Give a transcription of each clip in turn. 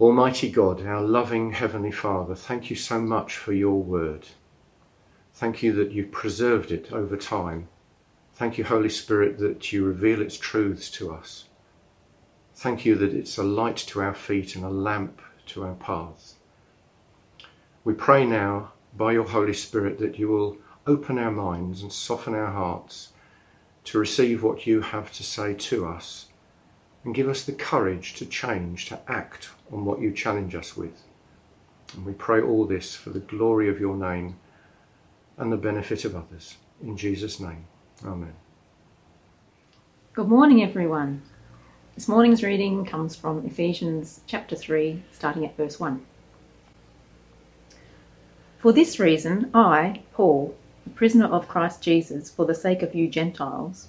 Almighty God, our loving Heavenly Father, thank you so much for your word. Thank you that you've preserved it over time. Thank you, Holy Spirit, that you reveal its truths to us. Thank you that it's a light to our feet and a lamp to our paths. We pray now, by your Holy Spirit, that you will open our minds and soften our hearts to receive what you have to say to us and give us the courage to change, to act on what you challenge us with. And we pray all this for the glory of your name and the benefit of others. In Jesus' name, Amen. Good morning, everyone. This morning's reading comes from Ephesians chapter 3, starting at verse 1. For this reason, I, Paul, a prisoner of Christ Jesus, for the sake of you Gentiles,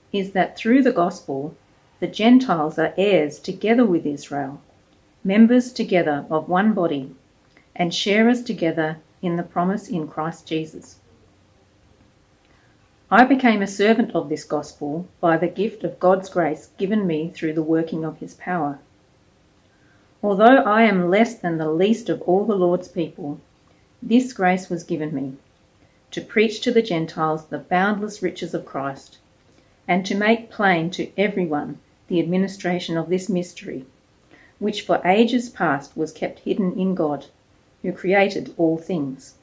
is that through the gospel, the Gentiles are heirs together with Israel, members together of one body, and sharers together in the promise in Christ Jesus. I became a servant of this gospel by the gift of God's grace given me through the working of his power. Although I am less than the least of all the Lord's people, this grace was given me to preach to the Gentiles the boundless riches of Christ, and to make plain to everyone the administration of this mystery, which for ages past was kept hidden in God, who created all things.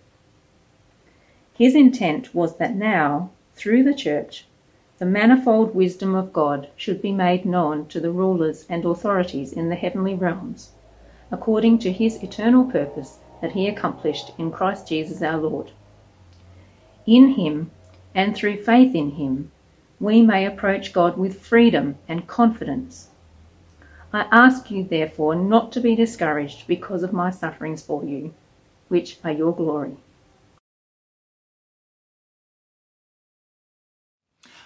His intent was that now, through the Church, the manifold wisdom of God should be made known to the rulers and authorities in the heavenly realms, according to his eternal purpose that he accomplished in Christ Jesus our Lord. In him, and through faith in him, we may approach God with freedom and confidence. I ask you, therefore, not to be discouraged because of my sufferings for you, which are your glory.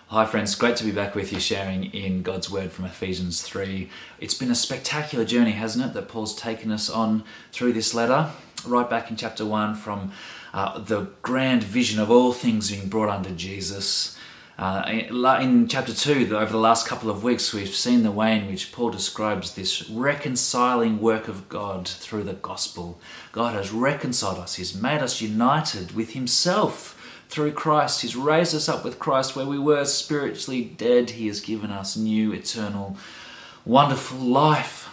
Hi, friends. Great to be back with you sharing in God's Word from Ephesians 3. It's been a spectacular journey, hasn't it, that Paul's taken us on through this letter, right back in chapter 1 from uh, the grand vision of all things being brought under Jesus. Uh, in chapter 2, over the last couple of weeks, we've seen the way in which Paul describes this reconciling work of God through the gospel. God has reconciled us, He's made us united with Himself through Christ. He's raised us up with Christ where we were spiritually dead. He has given us new, eternal, wonderful life.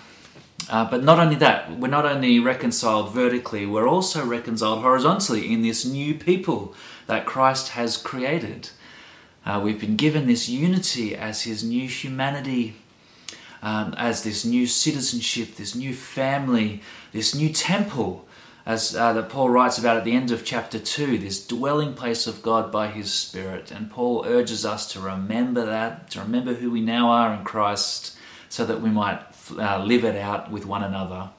Uh, but not only that, we're not only reconciled vertically, we're also reconciled horizontally in this new people that Christ has created. Uh, we've been given this unity as His new humanity, um, as this new citizenship, this new family, this new temple as uh, that Paul writes about at the end of chapter 2, this dwelling place of God by his Spirit. And Paul urges us to remember that, to remember who we now are in Christ, so that we might uh, live it out with one another.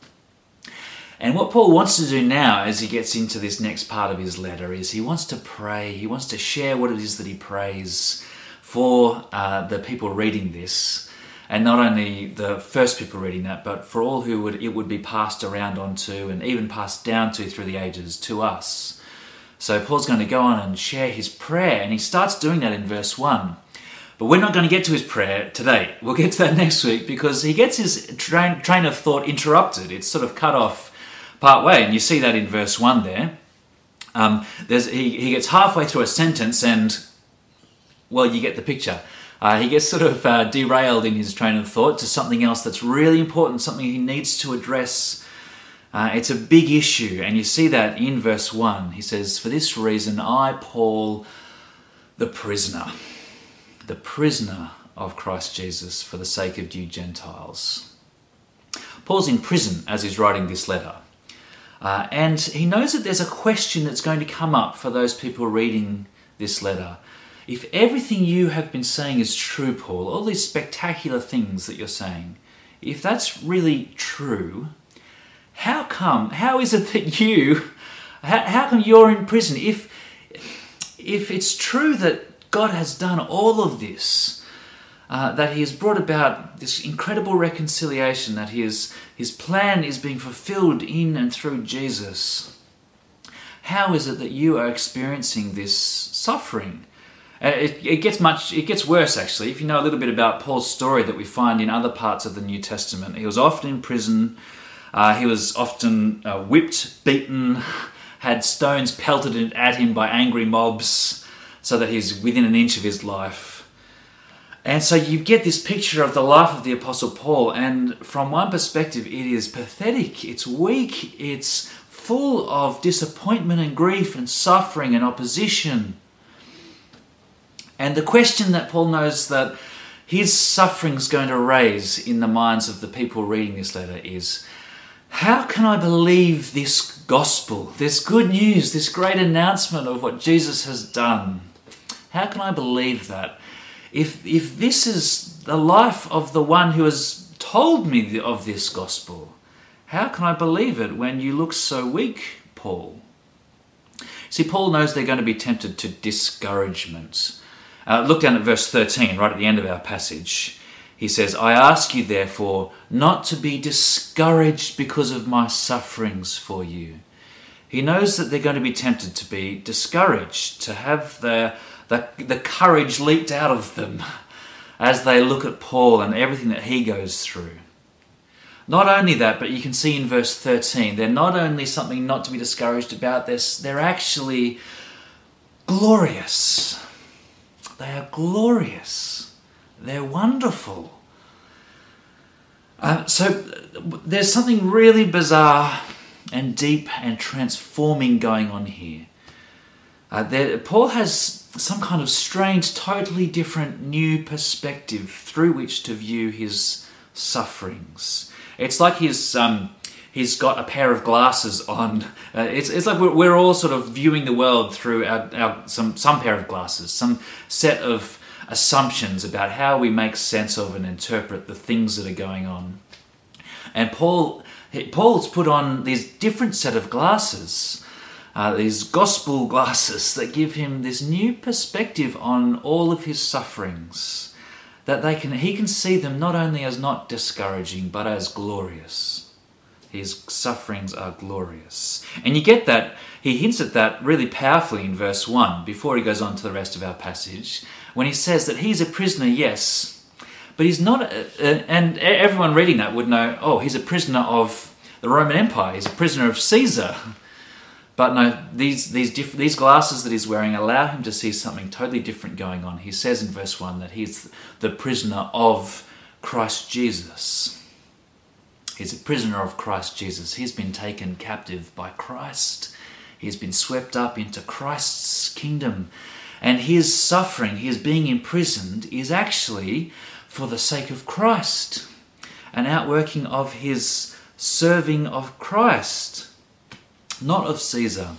And what Paul wants to do now, as he gets into this next part of his letter, is he wants to pray, he wants to share what it is that he prays for uh, the people reading this and not only the first people reading that, but for all who would it would be passed around onto and even passed down to through the ages to us. So Paul's going to go on and share his prayer, and he starts doing that in verse one. But we're not going to get to his prayer today. We'll get to that next week because he gets his train, train of thought interrupted. It's sort of cut off part way, and you see that in verse one there. Um, he, he gets halfway through a sentence, and well, you get the picture. Uh, he gets sort of uh, derailed in his train of thought to something else that's really important, something he needs to address. Uh, it's a big issue, and you see that in verse 1. He says, For this reason, I, Paul, the prisoner, the prisoner of Christ Jesus for the sake of you Gentiles. Paul's in prison as he's writing this letter. Uh, and he knows that there's a question that's going to come up for those people reading this letter. If everything you have been saying is true, Paul, all these spectacular things that you're saying, if that's really true, how come? How is it that you, how, how come you're in prison? If, if it's true that God has done all of this, uh, that He has brought about this incredible reconciliation, that His, His plan is being fulfilled in and through Jesus, how is it that you are experiencing this suffering? Uh, it, it, gets much. It gets worse actually. If you know a little bit about Paul's story that we find in other parts of the New Testament, he was often in prison. Uh, he was often uh, whipped, beaten, had stones pelted at him by angry mobs, so that he's within an inch of his life. And so you get this picture of the life of the Apostle Paul, and from one perspective, it is pathetic. It's weak. It's full of disappointment and grief and suffering and opposition. And the question that Paul knows that his suffering is going to raise in the minds of the people reading this letter is how can I believe this gospel, this good news, this great announcement of what Jesus has done? How can I believe that? If, if this is the life of the one who has told me of this gospel, how can I believe it when you look so weak, Paul? See, Paul knows they're going to be tempted to discouragement. Uh, look down at verse 13, right at the end of our passage. He says, I ask you, therefore, not to be discouraged because of my sufferings for you. He knows that they're going to be tempted to be discouraged, to have the, the, the courage leaked out of them as they look at Paul and everything that he goes through. Not only that, but you can see in verse 13, they're not only something not to be discouraged about, they're, they're actually glorious. They are glorious. They're wonderful. Uh, so there's something really bizarre and deep and transforming going on here. Uh, there, Paul has some kind of strange, totally different new perspective through which to view his sufferings. It's like he's um, he's got a pair of glasses on. Uh, it's, it's like we're, we're all sort of viewing the world through our, our, some, some pair of glasses, some set of assumptions about how we make sense of and interpret the things that are going on. And Paul, Paul's put on these different set of glasses, uh, these gospel glasses that give him this new perspective on all of his sufferings. That they can, he can see them not only as not discouraging, but as glorious. His sufferings are glorious. And you get that, he hints at that really powerfully in verse 1 before he goes on to the rest of our passage, when he says that he's a prisoner, yes, but he's not, a, a, and everyone reading that would know, oh, he's a prisoner of the Roman Empire, he's a prisoner of Caesar. But no, these, these, diff- these glasses that he's wearing allow him to see something totally different going on. He says in verse 1 that he's the prisoner of Christ Jesus. He's a prisoner of Christ Jesus. He's been taken captive by Christ. He's been swept up into Christ's kingdom. And his suffering, his being imprisoned, is actually for the sake of Christ, an outworking of his serving of Christ, not of Caesar.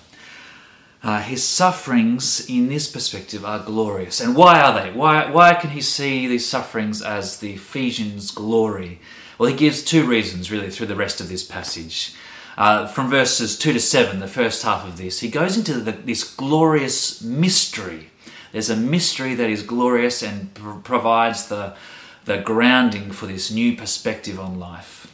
Uh, his sufferings in this perspective are glorious. And why are they? Why, why can he see these sufferings as the Ephesians' glory? Well, he gives two reasons really through the rest of this passage. Uh, from verses 2 to 7, the first half of this, he goes into the, this glorious mystery. There's a mystery that is glorious and pr- provides the, the grounding for this new perspective on life.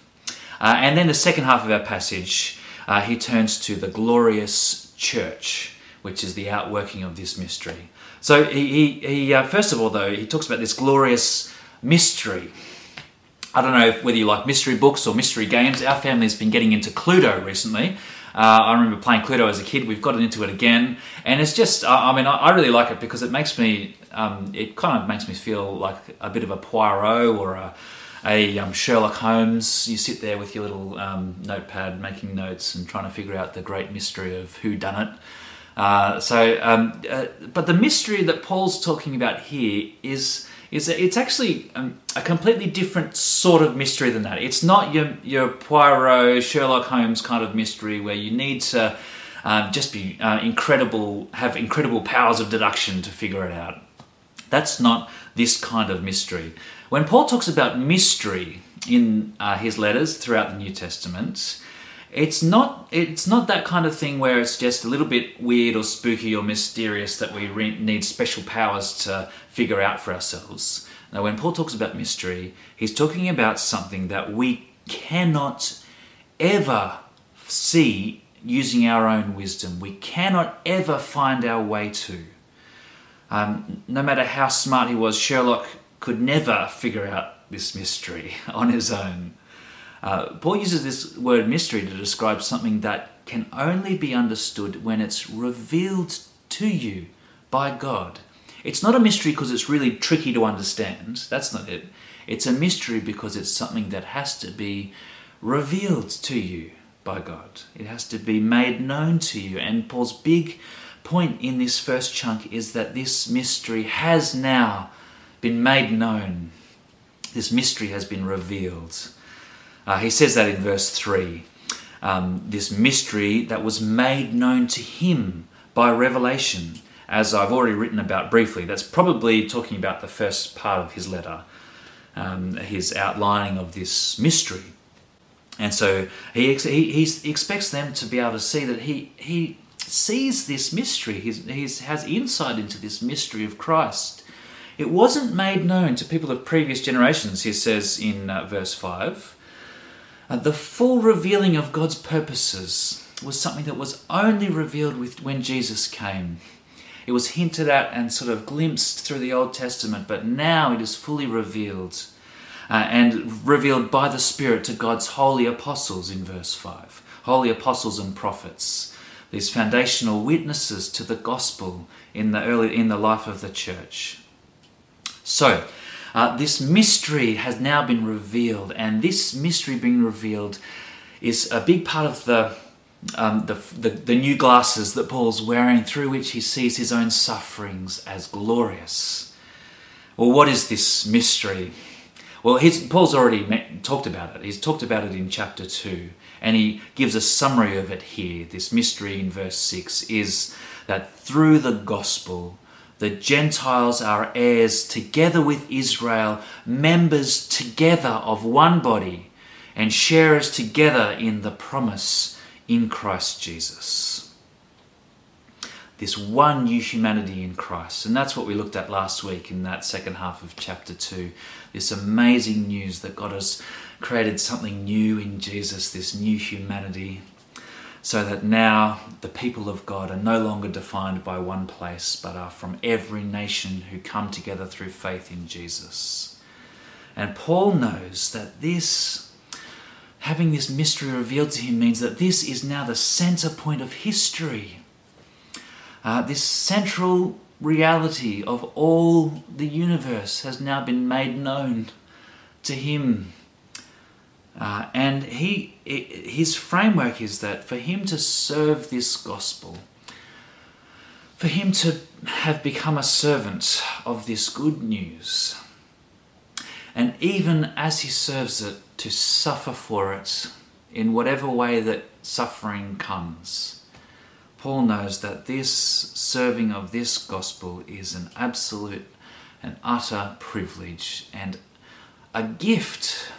Uh, and then the second half of our passage, uh, he turns to the glorious church, which is the outworking of this mystery. So he, he, he uh, first of all, though, he talks about this glorious mystery. I don't know whether you like mystery books or mystery games. Our family's been getting into Cluedo recently. Uh, I remember playing Cluedo as a kid. We've gotten into it again, and it's just. I mean, I, really like it because it makes me. Um, it kind of makes me feel like a bit of a Poirot or a, a um, Sherlock Holmes. You sit there with your little um, notepad, making notes and trying to figure out the great mystery of who done it. Uh, so, um, uh, but the mystery that Paul's talking about here is is it's actually um, a completely different sort of mystery than that. It's not your your Poirot, Sherlock Holmes kind of mystery where you need to um, just be uh, incredible, have incredible powers of deduction to figure it out. That's not this kind of mystery. When Paul talks about mystery in uh, his letters throughout the New Testament, it's not it's not that kind of thing where it's just a little bit weird or spooky or mysterious that we re- need special powers to figure out for ourselves. Now, when Paul talks about mystery, he's talking about something that we cannot ever see using our own wisdom. We cannot ever find our way to. Um, no matter how smart he was, Sherlock could never figure out this mystery on his own. Uh, Paul uses this word mystery to describe something that can only be understood when it's revealed to you by God. It's not a mystery because it's really tricky to understand. That's not it. It's a mystery because it's something that has to be revealed to you by God. It has to be made known to you. And Paul's big point in this first chunk is that this mystery has now been made known. This mystery has been revealed. Uh, he says that in verse 3. Um, this mystery that was made known to him by revelation, as I've already written about briefly. That's probably talking about the first part of his letter, um, his outlining of this mystery. And so he, he, he expects them to be able to see that he, he sees this mystery, he has insight into this mystery of Christ. It wasn't made known to people of previous generations, he says in uh, verse 5. Uh, the full revealing of God's purposes was something that was only revealed with when Jesus came. It was hinted at and sort of glimpsed through the Old Testament, but now it is fully revealed uh, and revealed by the Spirit to God's holy apostles in verse 5. Holy apostles and prophets, these foundational witnesses to the gospel in the early in the life of the church. So, uh, this mystery has now been revealed, and this mystery being revealed is a big part of the, um, the, the, the new glasses that Paul's wearing, through which he sees his own sufferings as glorious. Well, what is this mystery? Well, Paul's already met, talked about it. He's talked about it in chapter 2, and he gives a summary of it here. This mystery in verse 6 is that through the gospel, the Gentiles are heirs together with Israel, members together of one body, and sharers together in the promise in Christ Jesus. This one new humanity in Christ. And that's what we looked at last week in that second half of chapter 2. This amazing news that God has created something new in Jesus, this new humanity so that now the people of God are no longer defined by one place, but are from every nation who come together through faith in Jesus. And Paul knows that this, having this mystery revealed to him, means that this is now the center point of history. Uh, this central reality of all the universe has now been made known to him uh, and he, his framework is that for him to serve this gospel, for him to have become a servant of this good news, and even as he serves it, to suffer for it in whatever way that suffering comes. Paul knows that this serving of this gospel is an absolute and utter privilege and a gift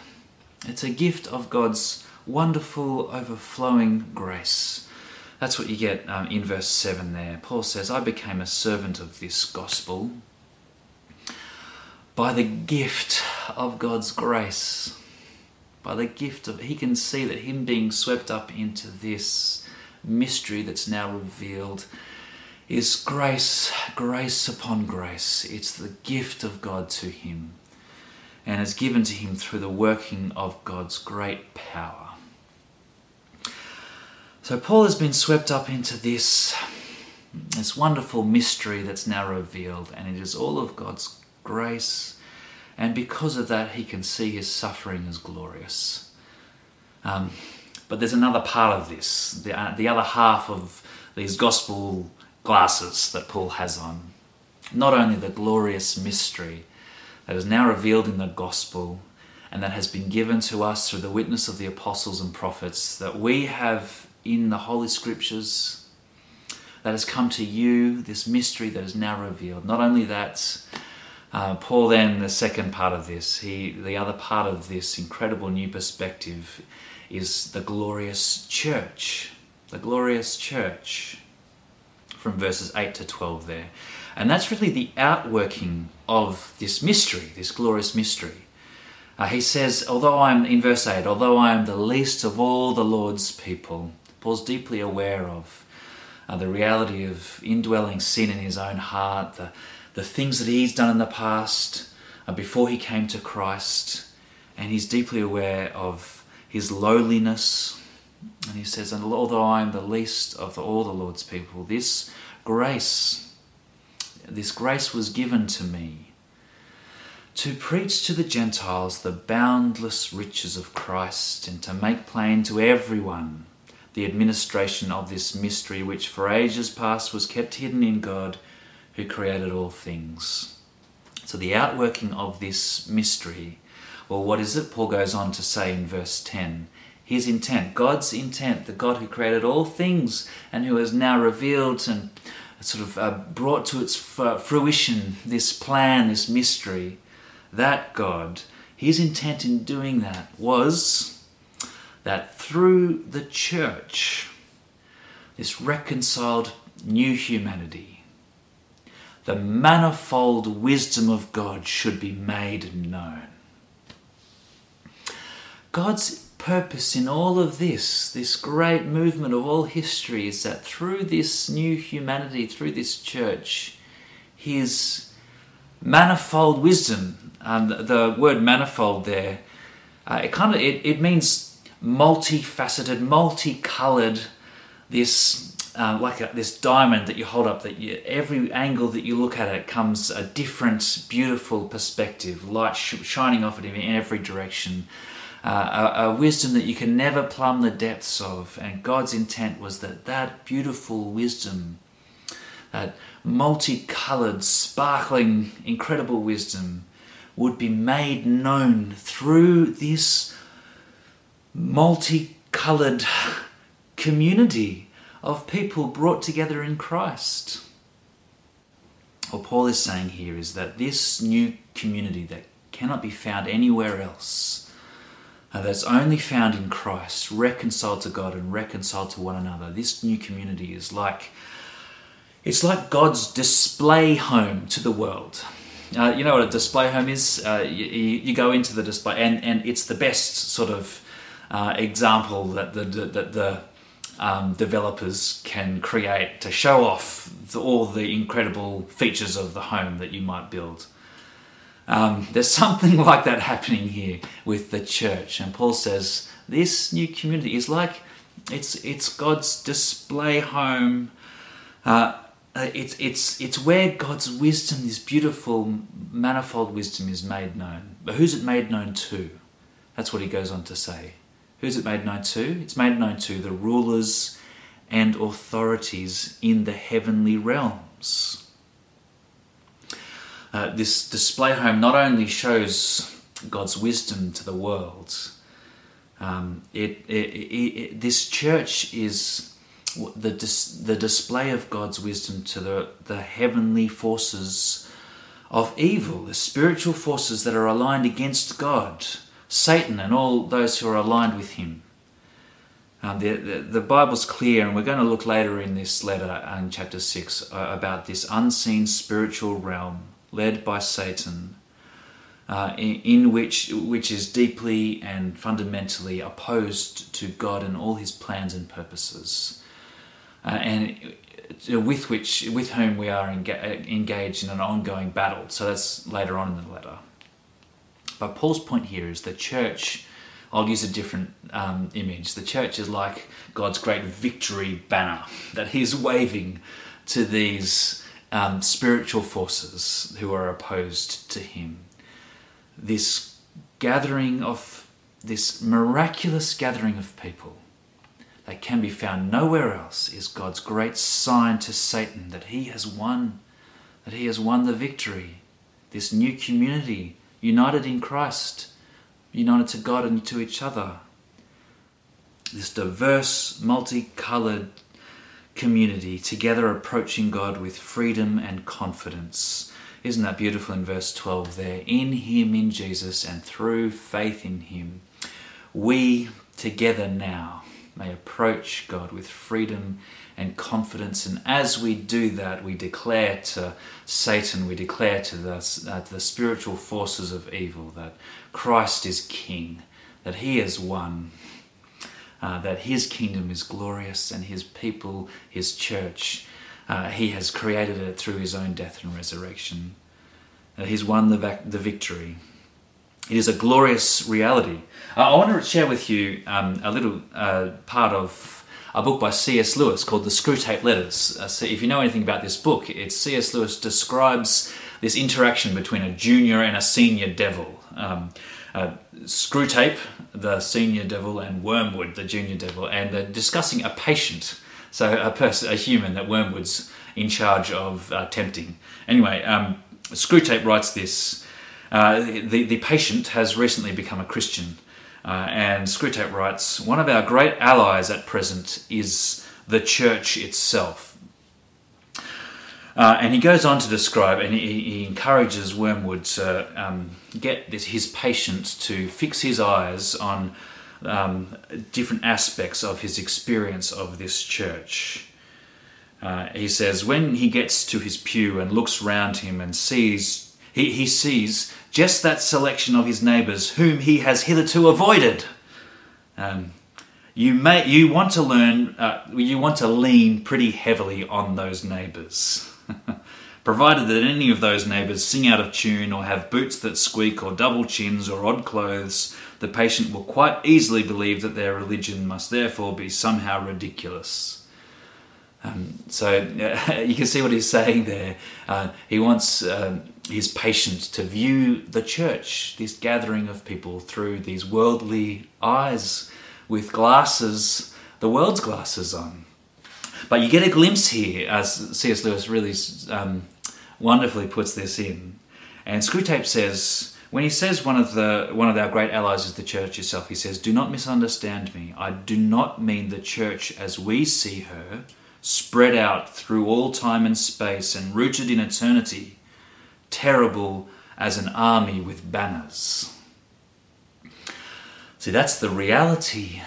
it's a gift of God's wonderful, overflowing grace. That's what you get um, in verse 7 there. Paul says, I became a servant of this gospel by the gift of God's grace. By the gift of, he can see that him being swept up into this mystery that's now revealed is grace, grace upon grace. It's the gift of God to him and is given to him through the working of God's great power. So Paul has been swept up into this, this wonderful mystery that's now revealed, and it is all of God's grace, and because of that, he can see his suffering as glorious. Um, but there's another part of this, the, uh, the other half of these gospel glasses that Paul has on. Not only the glorious mystery that is now revealed in the gospel and that has been given to us through the witness of the apostles and prophets that we have in the Holy Scriptures that has come to you, this mystery that is now revealed. Not only that, Uh, Paul then, the second part of this, he, the other part of this incredible new perspective is the glorious church. The glorious church. From verses 8 to 12 there. And that's really the outworking of this mystery, this glorious mystery. Uh, he says, although I'm, in verse 8, although I am the least of all the Lord's people, Paul's deeply aware of uh, the reality of indwelling sin in his own heart, the, the things that he's done in the past uh, before he came to Christ, and he's deeply aware of his lowliness. And he says, And although I am the least of all the Lord's people, this grace, this grace was given to me to preach to the Gentiles the boundless riches of Christ and to make plain to everyone the administration of this mystery which for ages past was kept hidden in God who created all things. So, the outworking of this mystery, well, what is it? Paul goes on to say in verse 10 his intent, God's intent, the God who created all things and who has now revealed and sort of uh, brought to its fruition this plan, this mystery, that God, his intent in doing that was that through the church, this reconciled new humanity, the manifold wisdom of God should be made known. God's purpose in all of this, this great movement of all history, is that through this new humanity, through this church, His manifold wisdom, and the word manifold there, uh, it kind of it, it means multifaceted, multicolored. This uh, like a, this diamond that you hold up that you, every angle that you look at it comes a different beautiful perspective light sh- shining off it in every direction uh, a, a, wisdom that you can never plumb the depths of and god's intent was that that beautiful wisdom that multicolored sparkling incredible wisdom would be made known through this multicolored community of people brought together in Christ. What Paul is saying here is that this new community that cannot be found anywhere else, uh, that's only found in Christ, reconciled to God and reconciled to one another, this new community is like it's like God's display home to the world. Uh, you know what a display home is? Uh, you, you, go into the display, and, and it's the best sort of uh, example that the, that the um, developers can create to show off the, all the incredible features of the home that you might build. Um, there's something like that happening here with the church, and Paul says this new community is like it's it's God's display home. Uh, it's it's it's where God's wisdom, this beautiful manifold wisdom, is made known. But who's it made known to? That's what he goes on to say. Who's it made known to? It's made known to the rulers and authorities in the heavenly realms. Uh, this display home not only shows God's wisdom to the world, um, it, it, it, this church is the, dis- the display of God's wisdom to the, the heavenly forces of evil, the spiritual forces that are aligned against God, Satan, and all those who are aligned with him. Um, the, the, the, Bible's clear, and we're going to look later in this letter in chapter 6 uh, about this unseen spiritual realm led by Satan, uh, in, in, which, which is deeply and fundamentally opposed to God and all his plans and purposes uh, and with which with whom we are enga- engaged in an ongoing battle. So that's later on in the letter. But Paul's point here is the church. I'll use a different um, image. The church is like God's great victory banner that He's waving to these um, spiritual forces who are opposed to Him. This gathering of this miraculous gathering of people that can be found nowhere else is God's great sign to Satan that he has won, that he has won the victory. This new community, united in Christ, united to God and to each other. This diverse, multicolored community, together approaching God with freedom and confidence, Isn't that beautiful in verse 12 there? In Him, in Jesus, and through faith in Him, we together now may approach God with freedom and confidence. And as we do that, we declare to Satan, we declare to the, uh, to the spiritual forces of evil that Christ is King, that He has won, uh, that His kingdom is glorious, and His people, His church, uh, He has created it through His own death and resurrection. Uh, he's won the, vac- the victory. It is a glorious reality. Uh, I want to share with you um, a little uh, part of a book by C.S. Lewis called The Screwtape Letters. Uh, so if you know anything about this book, it's C.S. Lewis describes this interaction between a junior and a senior devil. Um, uh, Screwtape, the senior devil, and Wormwood, the junior devil, and they're discussing a patient, so a person, a human that Wormwood's in charge of uh, tempting. Anyway, um, Screwtape writes this. Uh, the, the patient has recently become a Christian uh, and Screwtape writes One of our great allies at present is the church itself. Uh, and he goes on to describe, and he, he encourages Wormwood to um, get this, his patient to fix his eyes on um, different aspects of his experience of this church. Uh, he says, when he gets to his pew and looks round him and sees, he, he sees just that selection of his neighbours whom he has hitherto avoided. Um, you may you want to learn uh, you want to lean pretty heavily on those neighbours. Provided that any of those neighbours sing out of tune or have boots that squeak or double chins or odd clothes, the patient will quite easily believe that their religion must therefore be somehow ridiculous. Um, so uh, you can see what he's saying there. Uh, he wants um, his patient to view the church, this gathering of people, through these worldly eyes with glasses, the world's glasses on. But you get a glimpse here, as C.S. Lewis really um, wonderfully puts this in. And Screwtape says, when he says one of the one of our great allies is the church itself, he says, "Do not misunderstand me. I do not mean the church as we see her, spread out through all time and space and rooted in eternity." terrible as an army with banners. See, that's the reality.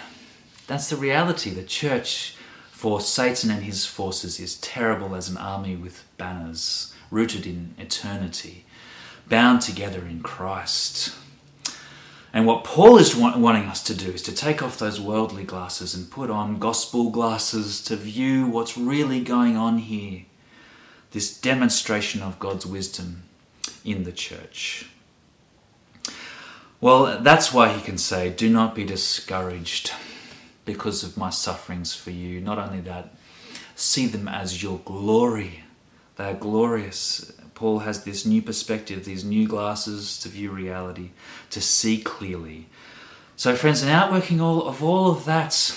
That's the reality. The church for Satan and his forces is terrible as an army with banners, rooted in eternity, bound together in Christ. And what Paul is wanting us to do is to take off those worldly glasses and put on gospel glasses to view what's really going on here. This demonstration of God's wisdom in the church. Well, that's why he can say, Do not be discouraged because of my sufferings for you. Not only that, see them as your glory. They are glorious. Paul has this new perspective, these new glasses to view reality, to see clearly. So, friends, an outworking all of all of that,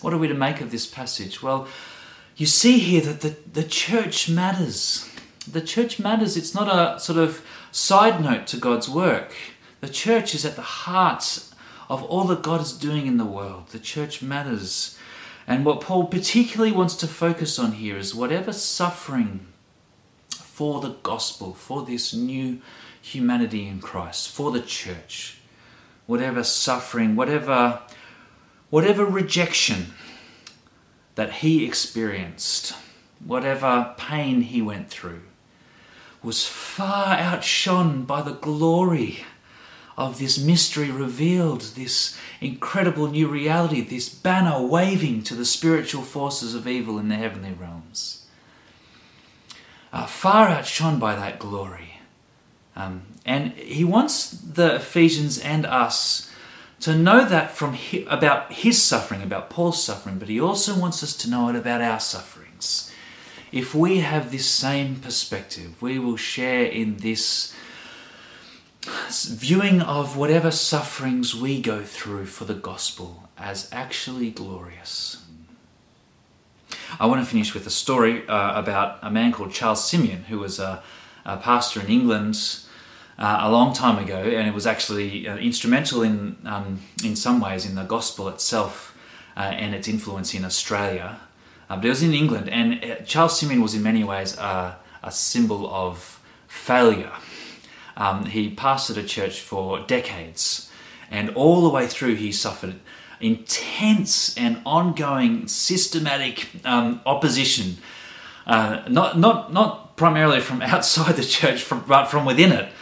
what are we to make of this passage? Well, you see here that the, the church matters the church matters. It's not a sort of side note to God's work. The church is at the heart of all that God is doing in the world. The church matters. And what Paul particularly wants to focus on here is whatever suffering for the gospel, for this new humanity in Christ, for the church, whatever suffering, whatever whatever rejection that he experienced, whatever pain he went through, was far outshone by the glory of this mystery revealed, this incredible new reality, this banner waving to the spiritual forces of evil in the heavenly realms. Uh, far outshone by that glory. Um, and he wants the Ephesians and us to know that from hi- about his suffering, about Paul's suffering, but he also wants us to know it about our sufferings if we have this same perspective, we will share in this viewing of whatever sufferings we go through for the gospel as actually glorious. I want to finish with a story uh, about a man called Charles Simeon, who was a, a pastor in England uh, a long time ago, and it was actually uh, instrumental in um, in some ways in the gospel itself uh, and its influence in Australia. Uh, but it was in England, and uh, Charles Simeon was in many ways a symbol of failure. Um, he pastored a church for decades, and all the way through, he suffered intense and ongoing systematic um, opposition. Uh, not, not, not primarily from outside the church, from, but from within it.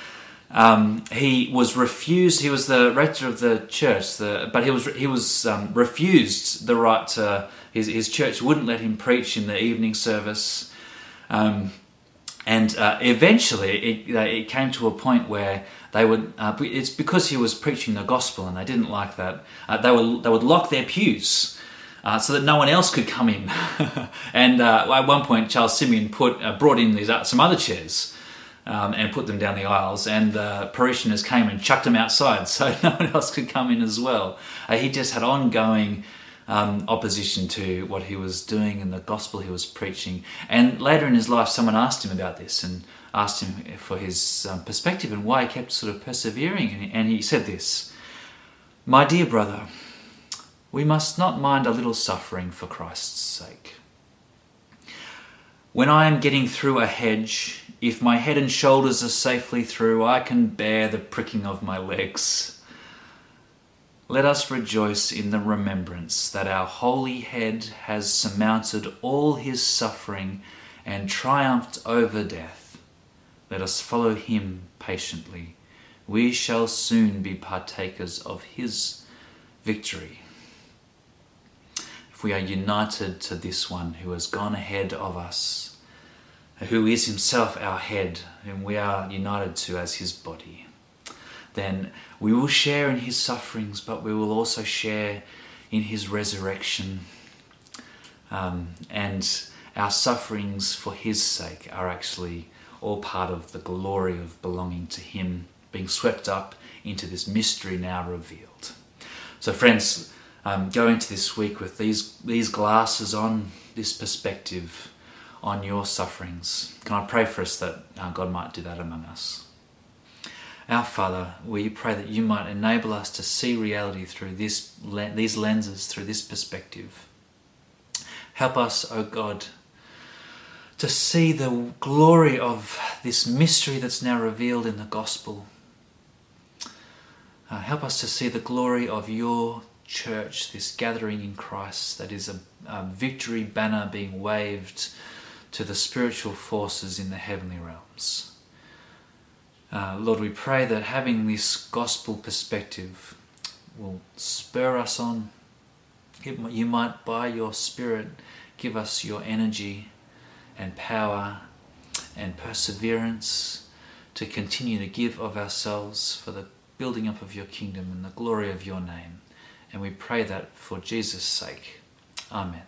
Um, he was refused. He was the rector of the church, the, but he was he was um, refused the right to. His, his church wouldn't let him preach in the evening service, um, and uh, eventually it, it came to a point where they would. Uh, it's because he was preaching the gospel, and they didn't like that. Uh, they would they would lock their pews. Uh, so that no one else could come in, and uh, at one point Charles Simeon put uh, brought in these some other chairs, um, and put them down the aisles, and uh, parishioners came and chucked them outside so no one else could come in as well. Uh, he just had ongoing um, opposition to what he was doing and the gospel he was preaching. And later in his life, someone asked him about this and asked him for his um, perspective and why he kept sort of persevering. And and he said this My dear brother, we must not mind a little suffering for Christ's sake. When I am getting through a hedge, if my head and shoulders are safely through, I can bear the pricking of my legs. Let us rejoice in the remembrance that our holy head has surmounted all his suffering and triumphed over death. Let us follow him patiently. We shall soon be partakers of his victory. If we are united to this one who has gone ahead of us, who is himself our head, whom we are united to as his body, then we will share in his sufferings, but we will also share in his resurrection. Um, and our sufferings for his sake are actually all part of the glory of belonging to him, being swept up into this mystery now revealed. So, friends, um, go into this week with these, these glasses on, this perspective on your sufferings. Can I pray for us that uh, God might do that among us? Our Father, we pray that you might enable us to see reality through this, these lenses, through this perspective. Help us, O oh God, to see the glory of this mystery that's now revealed in the gospel. Uh, help us to see the glory of your church, this gathering in Christ that is a, a victory banner being waved to the spiritual forces in the heavenly realms. Uh, Lord, we pray that having this gospel perspective will spur us on. You might, by your Spirit, give us your energy and power and perseverance to continue to give of ourselves for the building up of your kingdom and the glory of your name. And we pray that for Jesus' sake. Amen.